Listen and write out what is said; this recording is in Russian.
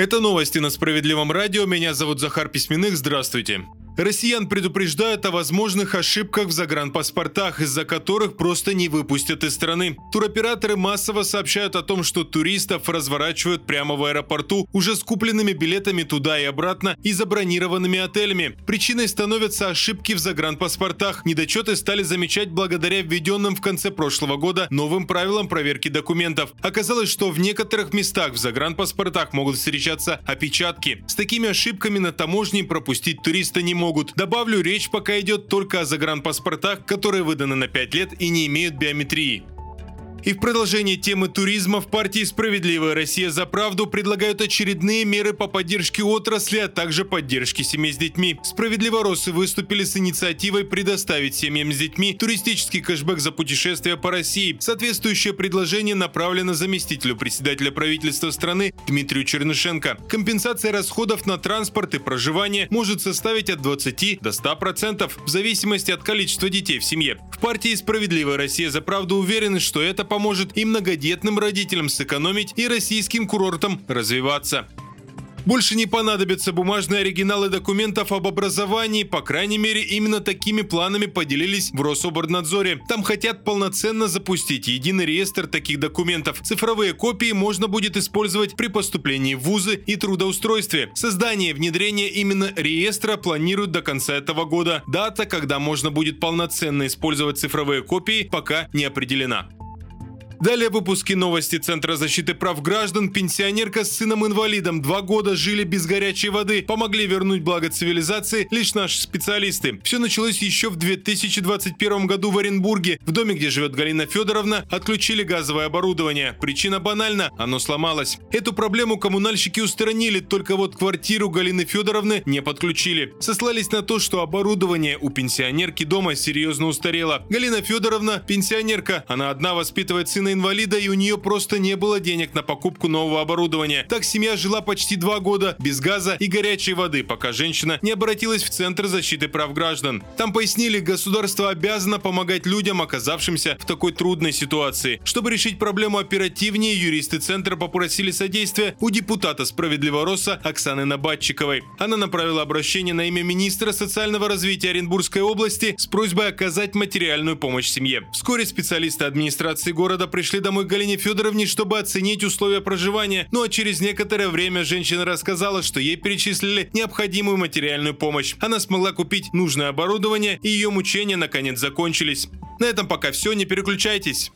Это новости на Справедливом радио. Меня зовут Захар Письменных. Здравствуйте. Россиян предупреждают о возможных ошибках в загранпаспортах, из-за которых просто не выпустят из страны. Туроператоры массово сообщают о том, что туристов разворачивают прямо в аэропорту уже с купленными билетами туда и обратно и забронированными отелями. Причиной становятся ошибки в загранпаспортах. Недочеты стали замечать благодаря введенным в конце прошлого года новым правилам проверки документов. Оказалось, что в некоторых местах в загранпаспортах могут встречаться опечатки. С такими ошибками на таможне пропустить туриста не могут могут. Добавлю, речь пока идет только о загранпаспортах, которые выданы на 5 лет и не имеют биометрии. И в продолжении темы туризма в партии «Справедливая Россия за правду» предлагают очередные меры по поддержке отрасли, а также поддержке семей с детьми. Справедливоросы выступили с инициативой предоставить семьям с детьми туристический кэшбэк за путешествия по России. Соответствующее предложение направлено заместителю председателя правительства страны Дмитрию Чернышенко. Компенсация расходов на транспорт и проживание может составить от 20 до 100% в зависимости от количества детей в семье. В партии «Справедливая Россия за правду» уверены, что это поможет и многодетным родителям сэкономить, и российским курортам развиваться. Больше не понадобятся бумажные оригиналы документов об образовании, по крайней мере, именно такими планами поделились в Рособорнадзоре. Там хотят полноценно запустить единый реестр таких документов. Цифровые копии можно будет использовать при поступлении в вузы и трудоустройстве. Создание и внедрение именно реестра планируют до конца этого года. Дата, когда можно будет полноценно использовать цифровые копии, пока не определена. Далее выпуски новости Центра защиты прав граждан. Пенсионерка с сыном-инвалидом два года жили без горячей воды. Помогли вернуть благо цивилизации лишь наши специалисты. Все началось еще в 2021 году в Оренбурге. В доме, где живет Галина Федоровна, отключили газовое оборудование. Причина банальна – оно сломалось. Эту проблему коммунальщики устранили, только вот квартиру Галины Федоровны не подключили. Сослались на то, что оборудование у пенсионерки дома серьезно устарело. Галина Федоровна – пенсионерка. Она одна воспитывает сына инвалида, и у нее просто не было денег на покупку нового оборудования. Так семья жила почти два года без газа и горячей воды, пока женщина не обратилась в Центр защиты прав граждан. Там пояснили, государство обязано помогать людям, оказавшимся в такой трудной ситуации. Чтобы решить проблему оперативнее, юристы Центра попросили содействия у депутата Справедливого Роса Оксаны Набатчиковой. Она направила обращение на имя министра социального развития Оренбургской области с просьбой оказать материальную помощь семье. Вскоре специалисты администрации города пришли домой к Галине Федоровне, чтобы оценить условия проживания, ну а через некоторое время женщина рассказала, что ей перечислили необходимую материальную помощь. Она смогла купить нужное оборудование, и ее мучения наконец закончились. На этом пока все, не переключайтесь.